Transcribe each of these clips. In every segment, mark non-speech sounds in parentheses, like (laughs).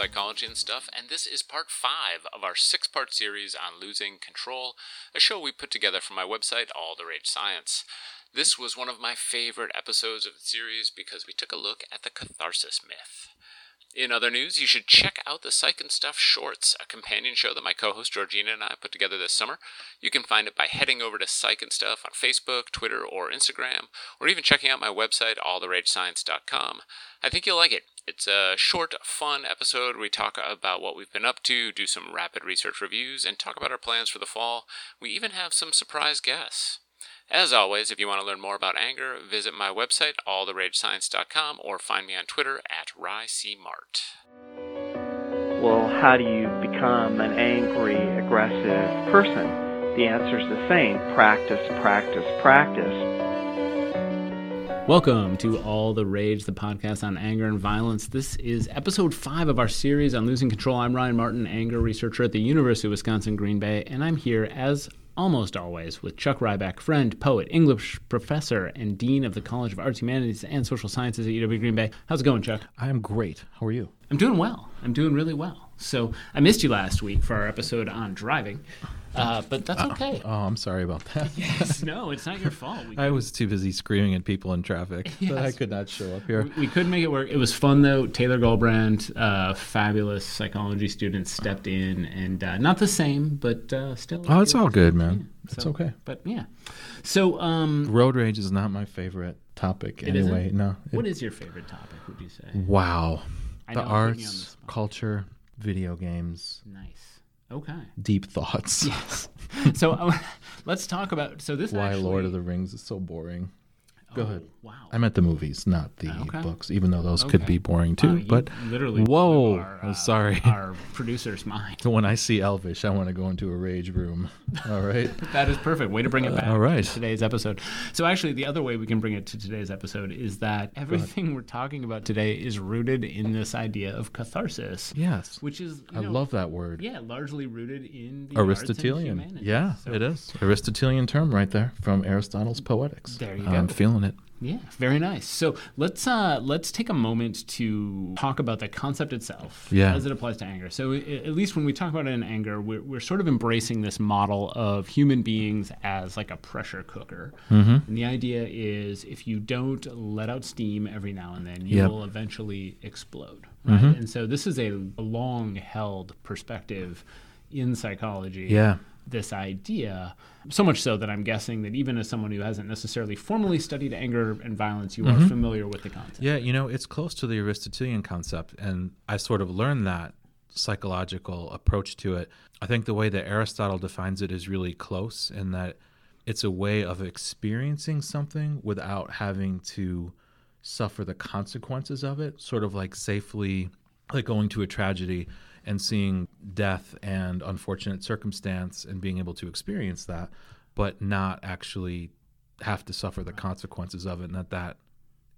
psychology and stuff, and this is part five of our six part series on losing control, a show we put together for my website, All the Rage Science. This was one of my favorite episodes of the series because we took a look at the catharsis myth. In other news, you should check out the Psych and Stuff Shorts, a companion show that my co host Georgina and I put together this summer. You can find it by heading over to Psych and Stuff on Facebook, Twitter, or Instagram, or even checking out my website, alltheragescience.com. I think you'll like it. It's a short, fun episode we talk about what we've been up to, do some rapid research reviews, and talk about our plans for the fall. We even have some surprise guests. As always, if you want to learn more about anger, visit my website, alltheragescience.com, or find me on Twitter at RyCMart. Well, how do you become an angry, aggressive person? The answer is the same practice, practice, practice. Welcome to All the Rage, the podcast on anger and violence. This is episode five of our series on losing control. I'm Ryan Martin, anger researcher at the University of Wisconsin Green Bay, and I'm here as almost always with Chuck Rybak, friend, poet, English professor, and dean of the College of Arts, Humanities, and Social Sciences at UW Green Bay. How's it going, Chuck? I am great. How are you? I'm doing well. I'm doing really well. So I missed you last week for our episode on driving. Uh, but that's okay. Uh, oh, I'm sorry about that. (laughs) yes, no, it's not your fault. We (laughs) I was too busy screaming at people in traffic (laughs) yes. I could not show up here. We, we could make it work. It was fun though. Taylor Goldbrand, uh, fabulous psychology student, stepped in, and uh, not the same, but uh, still. Oh, it's all good, man. Yeah. It's so, okay. But yeah, so um, road rage is not my favorite topic anyway. Isn't? No. It, what is your favorite topic? Would you say? Wow, the arts, the culture, video games. Nice. Okay. Deep thoughts. Yes. so (laughs) (laughs) let's talk about. So this why actually, Lord of the Rings is so boring. Go oh, ahead. Wow. I meant the movies, not the okay. books, even though those okay. could be boring too. Wow, but literally, whoa! Our, uh, sorry. (laughs) Our producer's mind. So when I see Elvish, I want to go into a rage room. (laughs) All right. that is perfect. Way to bring it back. Uh, all right. today's episode. So actually, the other way we can bring it to today's episode is that everything we're talking about today is rooted in this idea of catharsis. Yes. Which is I know, love that word. Yeah, largely rooted in the Aristotelian. Yeah, so, it is Aristotelian term right there from Aristotle's Poetics. There you go. I'm feeling. Yeah, very nice. So let's uh, let's take a moment to talk about the concept itself yeah. as it applies to anger. So at least when we talk about it in anger, we're, we're sort of embracing this model of human beings as like a pressure cooker. Mm-hmm. And the idea is if you don't let out steam every now and then, you Yep. will eventually explode. Right? Mhm. And so this is a long held perspective in psychology Yeah. This idea. So much so that I'm guessing that even as someone who hasn't necessarily formally studied anger and violence, you are mm-hmm. familiar with the concept. Yeah, you know, it's close to the Aristotelian concept, and I sort of learned that psychological approach to it. I think the way that Aristotle defines it is really close in that it's a way of experiencing something without having to suffer the consequences of it, sort of like safely, like going to a tragedy and seeing death and unfortunate circumstance and being able to experience that, but not actually have to suffer the consequences of it, and that that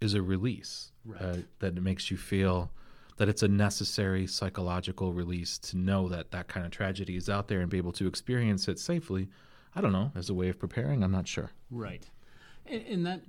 is a release Right. uh, that it makes you feel that it's a necessary psychological release to know that that kind of tragedy is out there and be able to experience it safely. I don't know, as a way of preparing. I'm not sure. Right. And, and that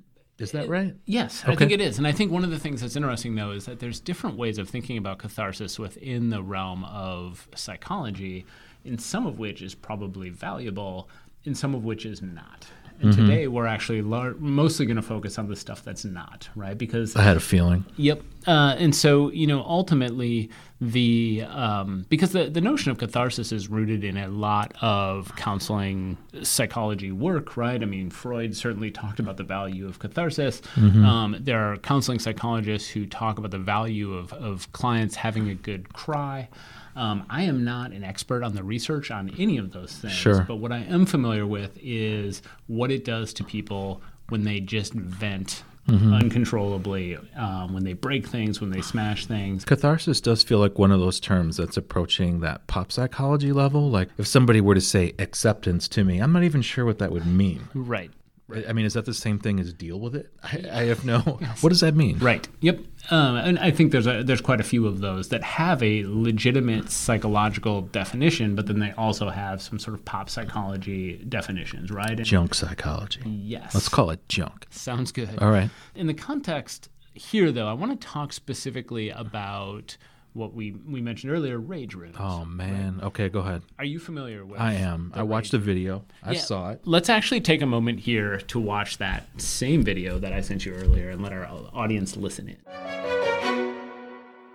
Is that right? Yes, I think it is. And I think one of the things that's interesting, though, is that there's different ways of thinking about catharsis within the realm of psychology, in some of which is probably valuable, in some of which is not. And Mm-hmm. today we're actually lar- mostly going to focus on the stuff that's not, right? Because I had a feeling. Yep. Uh, and so, you know, ultimately, the um, because the, the notion of catharsis is rooted in a lot of counseling psychology work, right? I mean, Freud certainly talked about the value of catharsis. Um, there are counseling psychologists who talk about the value of, of clients having a good cry. Um, I am not an expert on the research on any of those things, Sure. but what I am familiar with is what it does to people when they just vent uncontrollably, um, when they break things, when they smash things. Catharsis does feel like one of those terms that's approaching that pop psychology level. Like if somebody were to say acceptance to me, I'm not even sure what that would mean. Right. I I mean, is that the same thing as deal with it? I, I have no. (laughs) What does that mean? Right. Yep. Um, and I think there's a, there's quite a few of those that have a legitimate psychological definition, but then they also have some sort of pop psychology definitions, right? And- Junk psychology. yes. Let's call it junk. Sounds good. All right. In the context here, though, I want to talk specifically about what we we mentioned earlier, rage rooms. Oh man. Okay, go ahead. Are you familiar with? I am. the I watched the rage video. I Yeah. saw it. Let's actually take a moment here to watch that same video that I sent you earlier and let our audience listen in.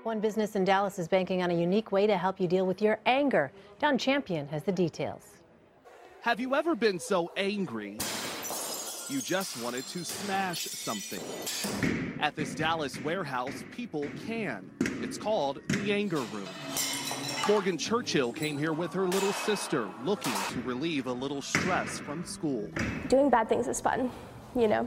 One business in Dallas is banking on a unique way to help you deal with your anger. Don Champion has the details. Have you ever been so angry you just wanted to smash something? At this Dallas warehouse, people can. It's called the Anger Room. Morgan Churchill came here with her little sister, looking to relieve a little stress from school. doing bad things is fun, you know.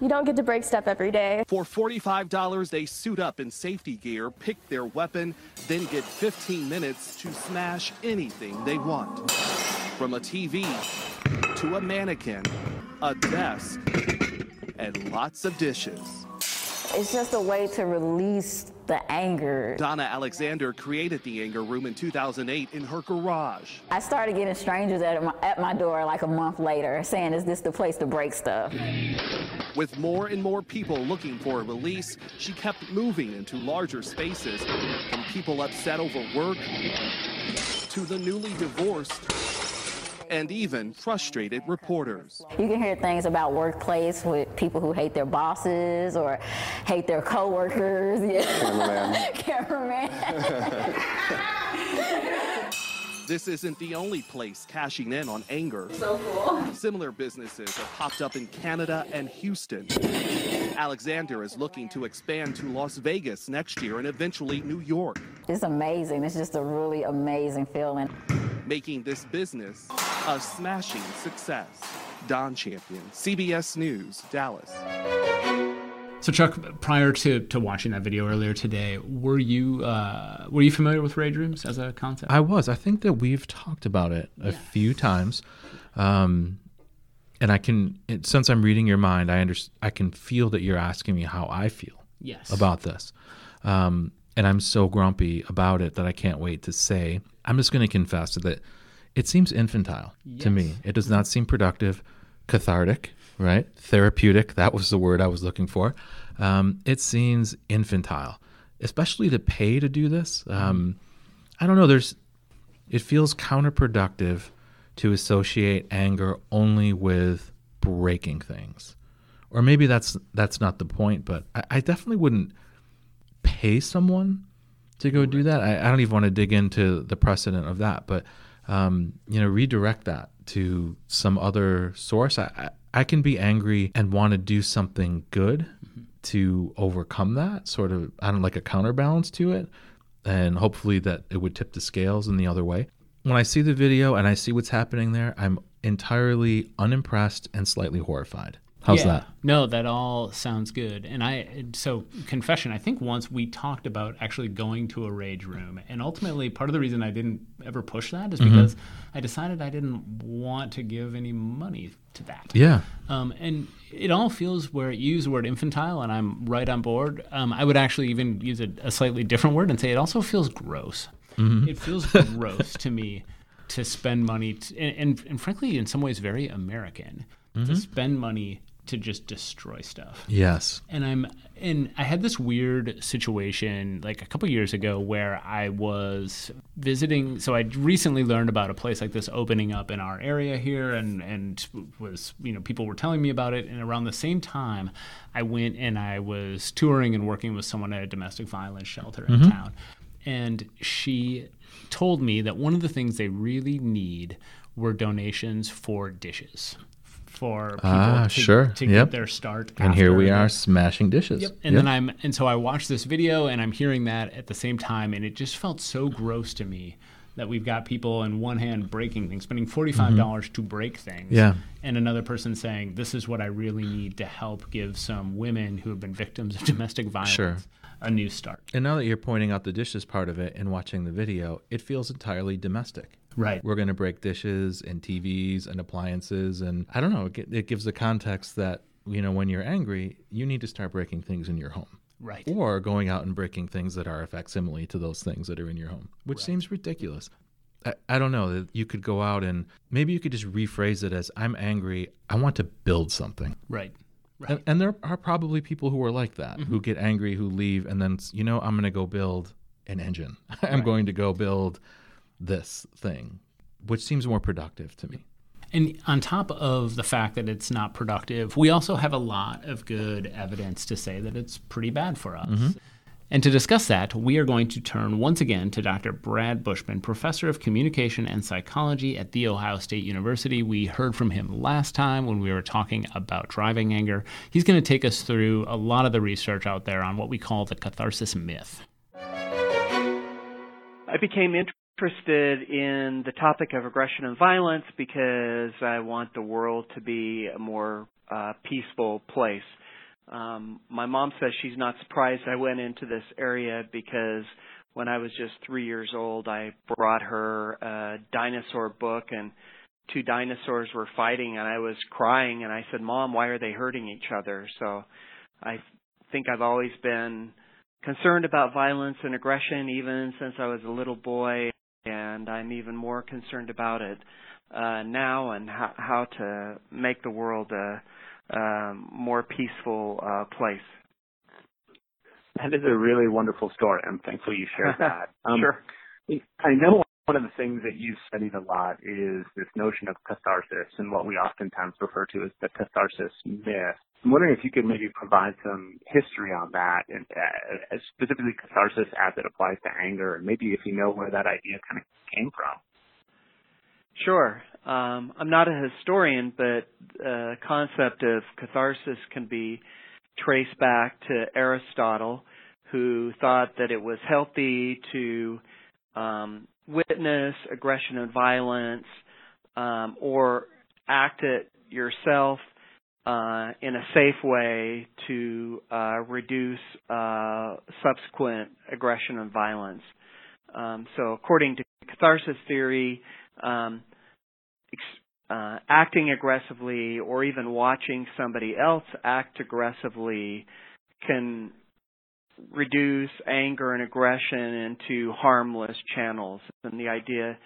You don't get to break stuff every day. For $45, they suit up in safety gear, pick their weapon, then get 15 minutes to smash anything they want. From a TV to a mannequin, a desk, and lots of dishes. It's just a way to release the anger. Donna Alexander created the Anger Room in 2008 in her garage. I started getting strangers at my, at my door like a month later saying, Is this the place to break stuff? With more and more people looking for a release, she kept moving into larger spaces, from people upset over work to the newly divorced and even frustrated reporters. You can hear things about workplace with people who hate their bosses or hate their coworkers. Yeah. (laughs) Cameraman. (laughs) This isn't the only place cashing in on anger. So cool. Similar businesses have popped up in Canada and Houston. Alexander is looking to expand to Las Vegas next year and eventually New York, it's amazing. It's just a really amazing feeling. making this business a smashing success. Don Champion, CBS News, Dallas. So Chuck, prior to, to watching that video earlier today, were you uh, were you familiar with rage rooms as a concept? I was. I think that we've talked about it a few times, um, and I can. Since I'm reading your mind, I under, I can feel that you're asking me how I feel yes. about this, um, and I'm so grumpy about it that I can't wait to say. I'm just going to confess that it seems infantile to me. It does not seem productive, cathartic, right? Therapeutic. That was the word I was looking for. Um, it seems infantile, especially to pay to do this. Um, I don't know. There's it feels counterproductive to associate anger only with breaking things. Or maybe that's that's not the point but i, I definitely wouldn't pay someone to go do that. I, I don't even want to dig into the precedent of that but um, you know redirect that to some other source. I, I, I can be angry and want to do something good to overcome that sort of i don't like a counterbalance to it and hopefully that it would tip the scales in the other way. When I see the video and I see what's happening there, I'm entirely unimpressed and slightly horrified. How's Yeah. that? No, that all sounds good. And I, so confession, I think once we talked about actually going to a rage room. And ultimately, part of the reason I didn't ever push that is because I decided I didn't want to give any money to that. Yeah. Um, and it all feels where you use the word infantile, and I'm right on board. Um, I would actually even use a, a slightly different word and say it also feels gross. Mm-hmm. It feels gross to me to spend money, t and, and, and frankly, in some ways, very American to mm-hmm. spend money to just destroy stuff. Yes. and I'm and I had this weird situation like a couple years ago where I was visiting so I recently learned about a place like this opening up in our area here and and was you know people were telling me about it. And around the same time I went and I was touring and working with someone at a domestic violence shelter in mm-hmm. town and she told me that one of the things they really need were donations for dishes for people Ah, to, sure. to Yep. get their start And here we are smashing dishes. Yep. And then I'm and so I watched this video and I'm hearing that at the same time and it just felt so gross to me that we've got people in one hand breaking things, spending forty five dollars to break things. Mm-hmm. Yeah. And another person saying, This is what I really need to help give some women who have been victims of domestic violence Sure. A new start. And now that you're pointing out the dishes part of it and watching the video, it feels entirely domestic. Right. We're going to break dishes and TVs and appliances. And I don't know, it, gives the context that, you know, when you're angry, you need to start breaking things in your home. Right. Or going out and breaking things that are a facsimile to those things that are in your home, which seems ridiculous. I, I don't know that you could go out and maybe you could just rephrase it as I'm angry. I want to build something. Right. Right. And, and there are probably people who are like that, Mm-hmm. who get angry, who leave, and then, you know, I'm going to go build an engine. (laughs) I'm right. going to go build this thing, which seems more productive to me. And on top of the fact that it's not productive, we also have a lot of good evidence to say that it's pretty bad for us. Mm-hmm. And to discuss that, we are going to turn once again to Dr. Brad Bushman, professor of communication and psychology at The Ohio State University. We heard from him last time when we were talking about driving anger. He's going to take us through a lot of the research out there on what we call the catharsis myth. I became interested in the topic of aggression and violence because I want the world to be a more uh, peaceful place. Um, my mom says she's not surprised I went into this area because when I was just three years old, I brought her a dinosaur book and two dinosaurs were fighting and I was crying and I said, Mom, why are they hurting each other? So I think I've always been concerned about violence and aggression even since I was a little boy and I'm even more concerned about it uh, now and how, how to make the world a um, more peaceful uh, place. That is a really wonderful story. I'm thankful you shared (laughs) that. Um, sure. I know one of the things that you've studied a lot is this notion of catharsis and what we oftentimes refer to as the catharsis myth. I'm wondering if you could maybe provide some history on that, and uh, specifically catharsis as it applies to anger, and maybe if you know where that idea kind of came from. Sure. Um, I'm not a historian, but the uh, concept of catharsis can be traced back to Aristotle, who thought that it was healthy to um, witness aggression and violence um, or act it yourself uh, in a safe way to uh, reduce uh, subsequent aggression and violence. Um, so, according to catharsis theory, um, uh, acting aggressively or even watching somebody else act aggressively can reduce anger and aggression into harmless channels. And the idea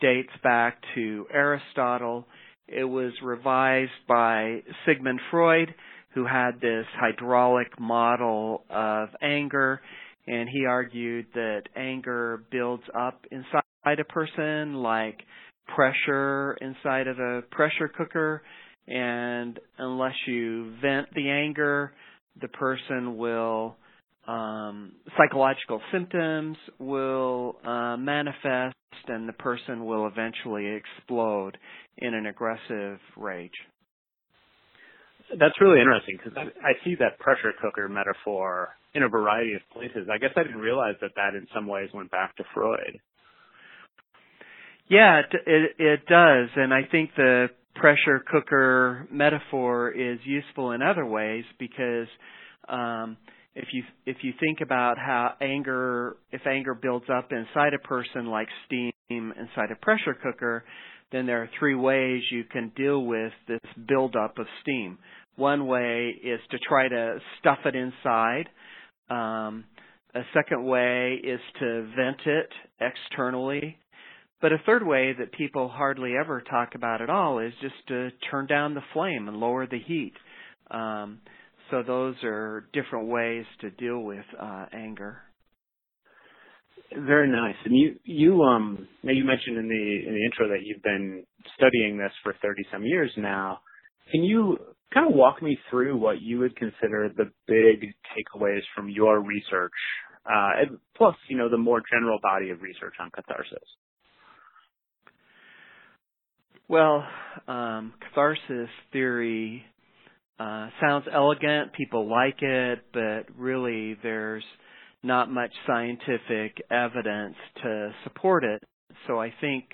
dates back to Aristotle. It was revised by Sigmund Freud, who had this hydraulic model of anger, and he argued that anger builds up inside a person like pressure inside of a pressure cooker and unless you vent the anger the person will um, psychological symptoms will uh, manifest and the person will eventually explode in an aggressive rage that's really interesting because I, I see that pressure cooker metaphor in a variety of places. I guess I didn't realize that that in some ways went back to Freud. Yeah, it, it, it does, and I think the pressure cooker metaphor is useful in other ways because um, if you if you think about how anger if anger builds up inside a person like steam inside a pressure cooker, then there are three ways you can deal with this buildup of steam. One way is to try to stuff it inside. Um, a second way is to vent it externally but a third way that people hardly ever talk about at all is just to turn down the flame and lower the heat. Um, so those are different ways to deal with uh, anger. Very nice. And you you um you mentioned in the in the intro that you've been studying this for 30 some years now. Can you kind of walk me through what you would consider the big takeaways from your research, uh, plus you know the more general body of research on catharsis? Well, um, catharsis theory uh, sounds elegant. People like it, but really there's not much scientific evidence to support it. So I think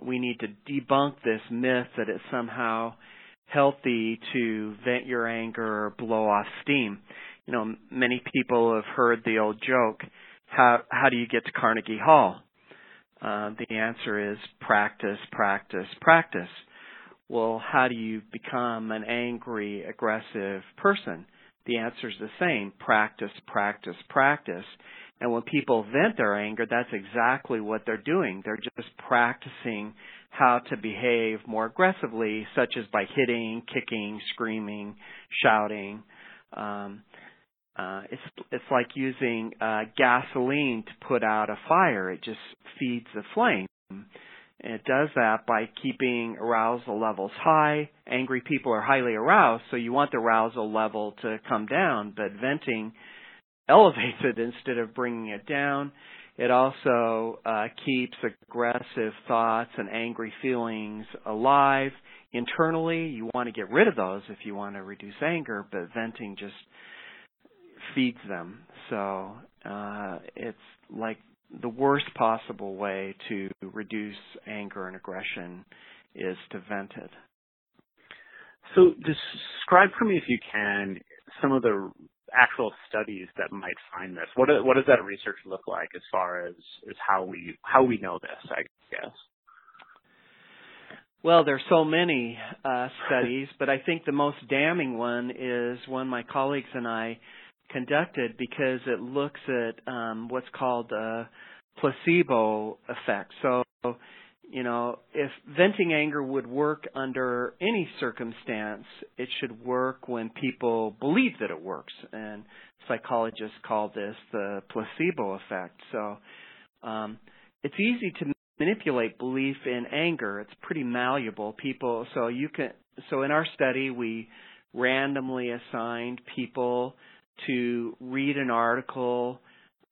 we need to debunk this myth that it's somehow healthy to vent your anger or blow off steam. You know, many people have heard the old joke, how how do you get to Carnegie Hall? Uh, the answer is practice, practice, practice. Well, how do you become an angry, aggressive person? The answer is the same practice, practice, practice. And when people vent their anger, that's exactly what they're doing. They're just practicing how to behave more aggressively, such as by hitting, kicking, screaming, shouting. Um, uh, it's it's like using uh, gasoline to put out a fire. It just feeds the flame. And it does that by keeping arousal levels high. Angry people are highly aroused, so you want the arousal level to come down, but venting (laughs) elevates it instead of bringing it down. It also uh, keeps aggressive thoughts and angry feelings alive internally. You want to get rid of those if you want to reduce anger, but venting just feeds them. So uh, it's like the worst possible way to reduce anger and aggression is to vent it. So describe for me, if you can, some of the actual studies that might find this. What what does that research look like as far as as how we how we know this? I guess. Well, there's so many uh, studies, but I think the most damning one is one my colleagues and I conducted because it looks at um, what's called a placebo effect. So, you know, if venting anger would work under any circumstance, it should work when people believe that it works. And psychologists call this the placebo effect. So, um, it's easy to manipulate belief in anger. It's pretty malleable. People, so you can, so in our study, we randomly assigned people to read an article,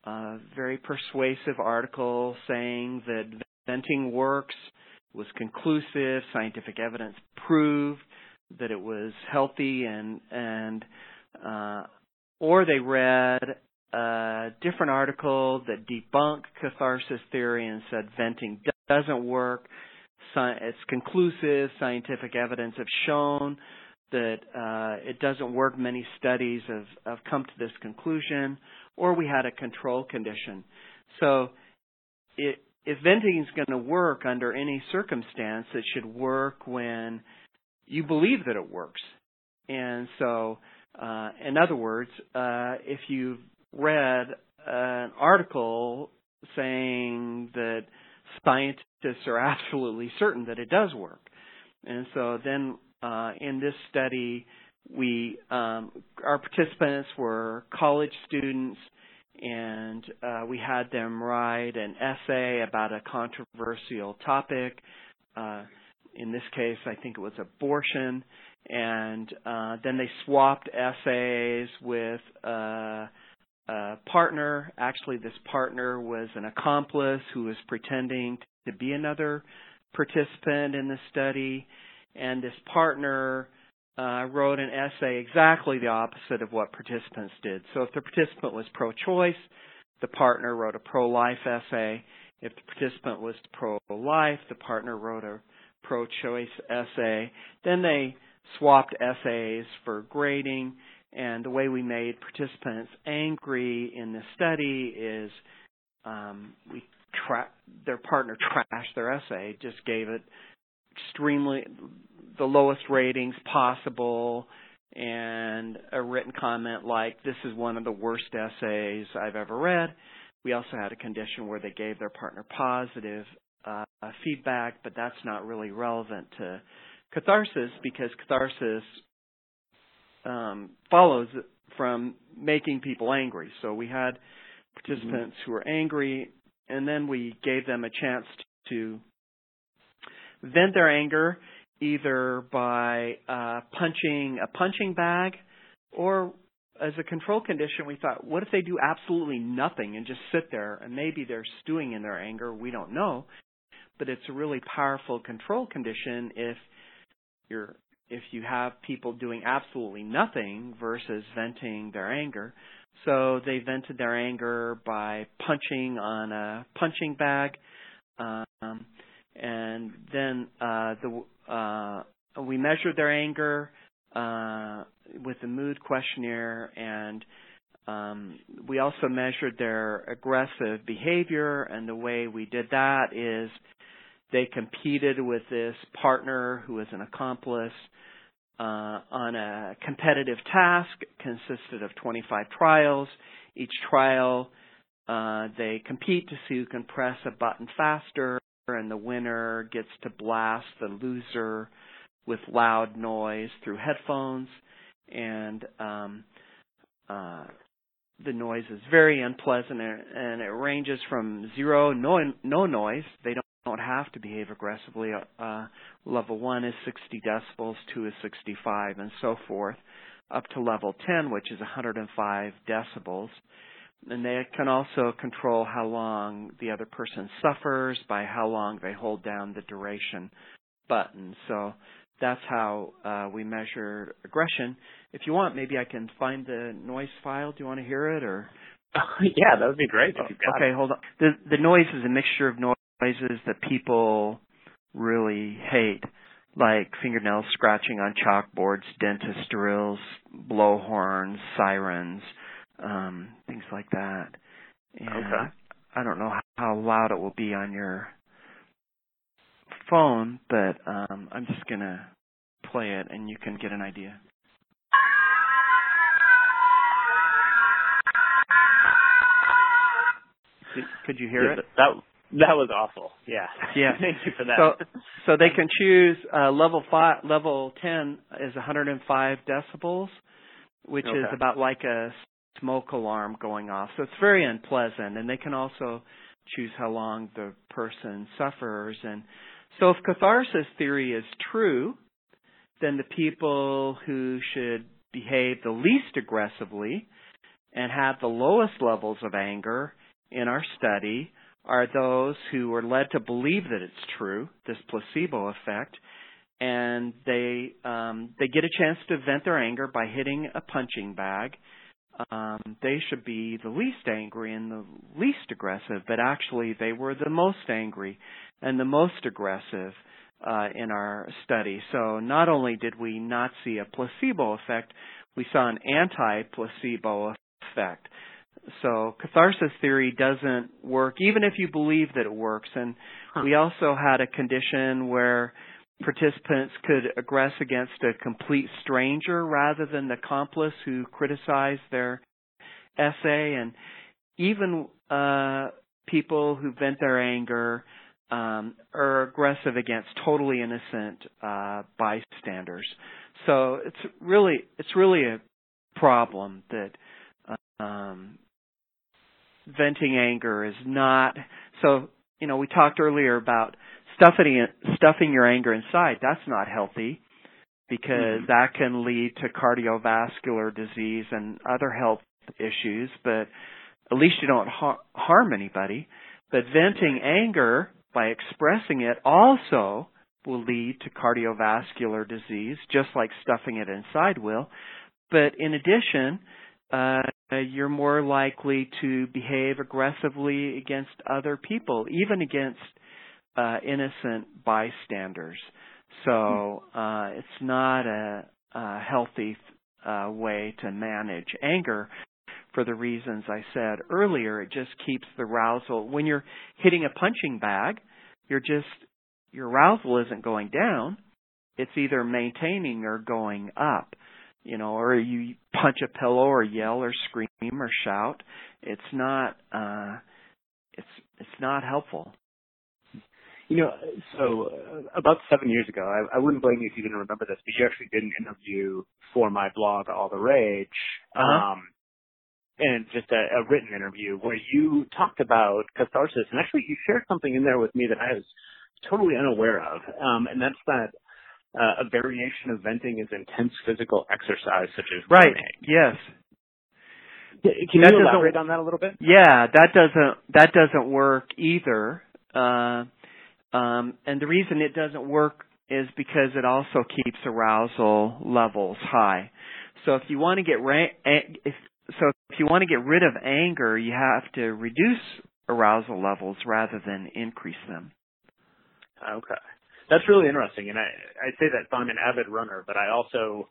a very persuasive article saying that venting works, was conclusive, scientific evidence proved that it was healthy and and uh, or they read a different article that debunked catharsis theory and said venting doesn't work. It's conclusive. Scientific evidence have shown that uh, it doesn't work. Many studies have, have come to this conclusion, or we had a control condition. So, it, if venting is going to work under any circumstance, it should work when you believe that it works. And so, uh, in other words, uh, if you've read an article saying that scientists are (laughs) absolutely certain that it does work, and so then uh, in this study, we um, our participants were college students, and uh, we had them write an essay about a controversial topic. Uh, in this case, I think it was abortion, and uh, then they swapped essays with a, a partner. Actually, this partner was an accomplice who was pretending to be another participant in the study and this partner uh, wrote an essay exactly the opposite of what participants did. So if the participant was pro-choice, the partner wrote a pro-life essay. If the participant was pro-life, the partner wrote a pro-choice essay. Then they swapped essays for grading, and the way we made participants angry in the study is um, we tra- their partner trashed their essay, just gave it extremely the lowest ratings possible and a written comment like this is one of the worst essays I've ever read. We also had a condition where they gave their partner positive uh, feedback, but that's not really relevant to catharsis because catharsis um, follows from making people angry. So we had participants mm-hmm. who were angry, and then we gave them a chance to vent their anger either by uh, punching a punching bag or as a control condition, we thought, what if they do absolutely nothing and just sit there and maybe they're stewing in their anger? We don't know. But it's a really powerful control condition if you're if you have people doing absolutely nothing versus venting their anger. So they vented their anger by punching on a punching bag. Um, and then uh, the uh, we measured their anger uh, with the mood questionnaire, and um, we also measured their aggressive behavior. And the way we did that is they competed with this partner who was an accomplice uh, on a competitive task consisted of 25 trials. Each trial, uh, they compete to see who can press a button faster and the winner gets to blast the loser with loud noise through headphones. And um, uh, the noise is very unpleasant and it ranges from zero no no noise. They don't don't have to behave aggressively. Uh, level 1 is 60 decibels 2 is 65 and so forth up to level 10 which is 105 decibels and they can also control how long the other person suffers by how long they hold down the duration button so that's how uh, we measure aggression. If you want, maybe I can find the noise file. Do you want to hear it or? (laughs) yeah, that would be great. okay, it. hold on. The the noise is a mixture of noises that people really hate, like fingernails scratching on chalkboards, dentist drills, blowhorns, sirens, um, things like that. And okay. I don't know how loud it will be on your phone, but um, I'm just going to play it and you can get an idea. Could you hear yeah, it? That that was awful. Yeah. Yeah. (laughs) Thank you for that. So, so they can choose uh, level five. Level ten is 105 decibels, which okay. is about like a smoke alarm going off. So it's very unpleasant, and they can also choose how long the person suffers. And so, if catharsis theory is true, then the people who should behave the least aggressively and have the lowest levels of anger in our study are those who are led to believe that it's true, this placebo effect, and they um, they get a chance to vent their anger by hitting a punching bag. Um, they should be the least angry and the least aggressive, but actually they were the most angry and the most aggressive uh, in our study. So not only did we not see a placebo effect, we saw an anti-placebo effect. So catharsis theory doesn't work, even if you believe that it works. And huh. we also had a condition where participants could aggress against a complete stranger rather than the accomplice who criticized their essay. And even uh, people who vent their anger um, are aggressive against totally innocent uh, bystanders. So it's really it's really a problem that um, venting anger is not. So you know we talked earlier about stuffing stuffing your anger inside. That's not healthy because mm-hmm. that can lead to cardiovascular disease and other health issues. But at least you don't har- harm anybody. But venting anger by expressing it also will lead to cardiovascular disease, just like stuffing it inside will. But in addition, uh, you're more likely to behave aggressively against other people, even against uh, innocent bystanders. So uh, it's not a, a healthy uh, way to manage anger for the reasons I said earlier. It just keeps the arousal. When you're hitting a punching bag, you're just, your arousal isn't going down. It's either maintaining or going up. You know, or you punch a pillow or yell or scream or shout. It's not, uh, it's, it's not helpful. You know, so uh, about seven years ago, I, I wouldn't blame you if you didn't remember this, but you actually did an interview for my blog, All the Rage. Uh-huh. Um, and just a, a written interview where you talked about catharsis, and actually you shared something in there with me that I was totally unaware of, um, and that's that uh, a variation of venting is intense physical exercise, such as right. running. Yes. Can that you elaborate on that a little bit? Yeah, that doesn't that doesn't work either. Uh, um, and the reason it doesn't work is because it also keeps arousal levels high. So if you want to get ra- if so if you want to get rid of anger, you have to reduce arousal levels rather than increase them. Okay. That's really interesting. And I, I say that so I'm an avid runner, but I also,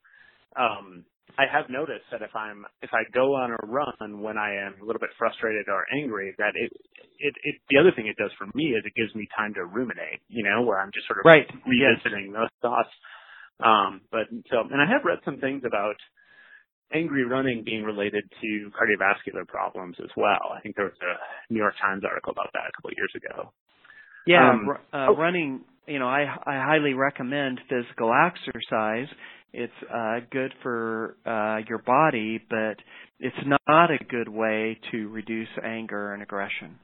um, I have noticed that if I'm, if I go on a run when I am a little bit frustrated or angry, that it, it, it, the other thing it does for me is it gives me time to ruminate, you know, where I'm just sort of right. revisiting yes. those thoughts. Um, but so, and I have read some things about angry running being related to cardiovascular problems as well. I think there was a New York Times article about that a couple of years ago. Yeah, Um, uh, oh. running. You know, I I highly recommend physical exercise, it's uh, good for uh, your body, but it's not a good way to reduce anger and aggression.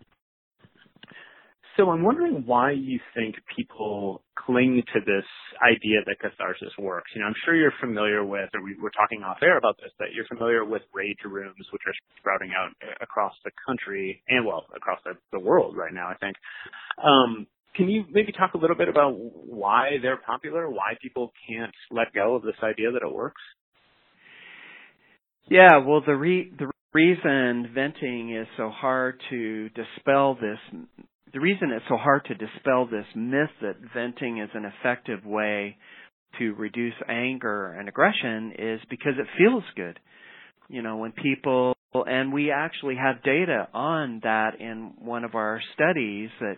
So I'm wondering why you think people cling to this idea that catharsis works. You know, I'm sure you're familiar with, or we were talking off air about this, that you're familiar with rage rooms, which are sprouting out across the country and well, across the, the world right now, I think. Um, can you maybe talk a little bit about why they're popular, why people can't let go of this idea that it works? Yeah, well, the re- the reason venting is so hard to dispel this the reason it's so hard to dispel this myth that venting is an effective way to reduce anger and aggression is because it feels good. You know, when people and we actually have data on that in one of our studies that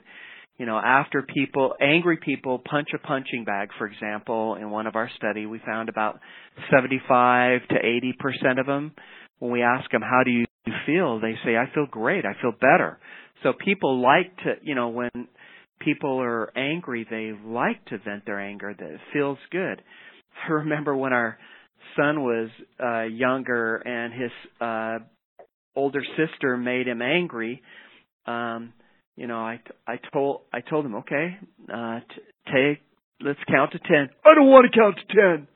you know, after people, angry people punch a punching bag, for example, in one of our study, we found about 75 to 80% of them, when we ask them, how do you feel? They say, I feel great. I feel better. So people like to, you know, when people are angry, they like to vent their anger. That it feels good. I remember when our son was uh younger and his uh older sister made him angry. Um you know, I I told I told him, okay, uh t- take let's count to 10. I don't want to count to 10.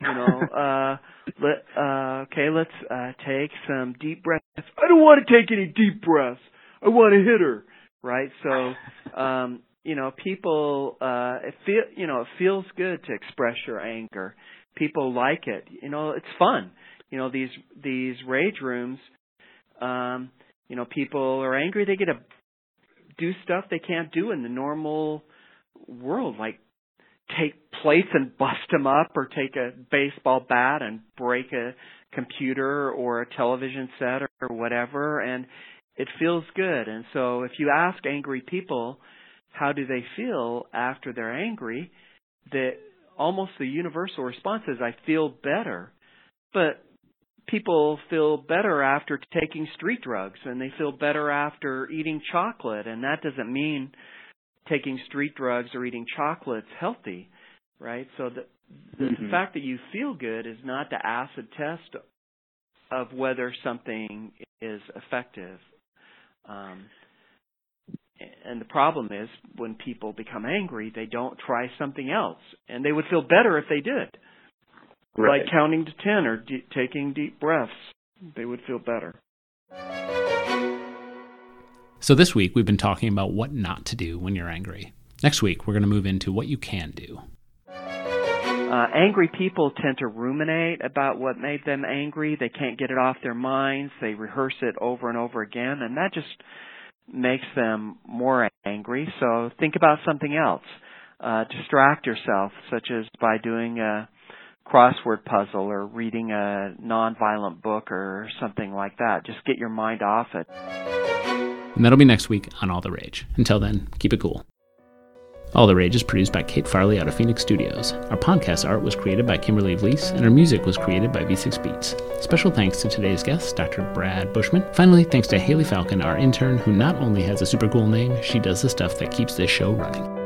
You know, (laughs) uh let uh okay, let's uh take some deep breaths. I don't want to take any deep breaths. I want to hit her, right? So, um you know, people uh it feel you know, it feels good to express your anger. People like it. You know, it's fun. You know, these these rage rooms um you know, people are angry, they get to do stuff they can't do in the normal world, like take plates and bust them up, or take a baseball bat and break a computer or a television set or whatever, and it feels good. And so, if you ask angry people how do they feel after they're angry, that almost the universal response is I feel better. But people feel better after taking street drugs and they feel better after eating chocolate and that doesn't mean taking street drugs or eating chocolate's healthy right? So the the mm-hmm. fact that you feel good is not the acid test of whether something is effective. Um, and the problem is when people become angry they don't try something else and they would feel better if they did right. like counting to 10 or de- taking deep breaths. They would feel better. So, this week we've been talking about what not to do when you're angry. Next week, we're going to move into what you can do. Uh, angry people tend to ruminate about what made them angry. They can't get it off their minds. They rehearse it over and over again, and that just makes them more angry. So think about something else. Uh, distract yourself, such as by doing a crossword puzzle or reading a non-violent book or something like that. Just get your mind off it. And that'll be next week on All the Rage. Until then, keep it cool. All the Rage is produced by Kate Farley out of Phoenix Studios. Our podcast art was created by Kimberly Vlies, and our music was created by V6 Beats. Special thanks to today's guest, Dr. Brad Bushman. Finally, thanks to Haley Falcon, our intern, who not only has a super cool name, she does the stuff that keeps this show running.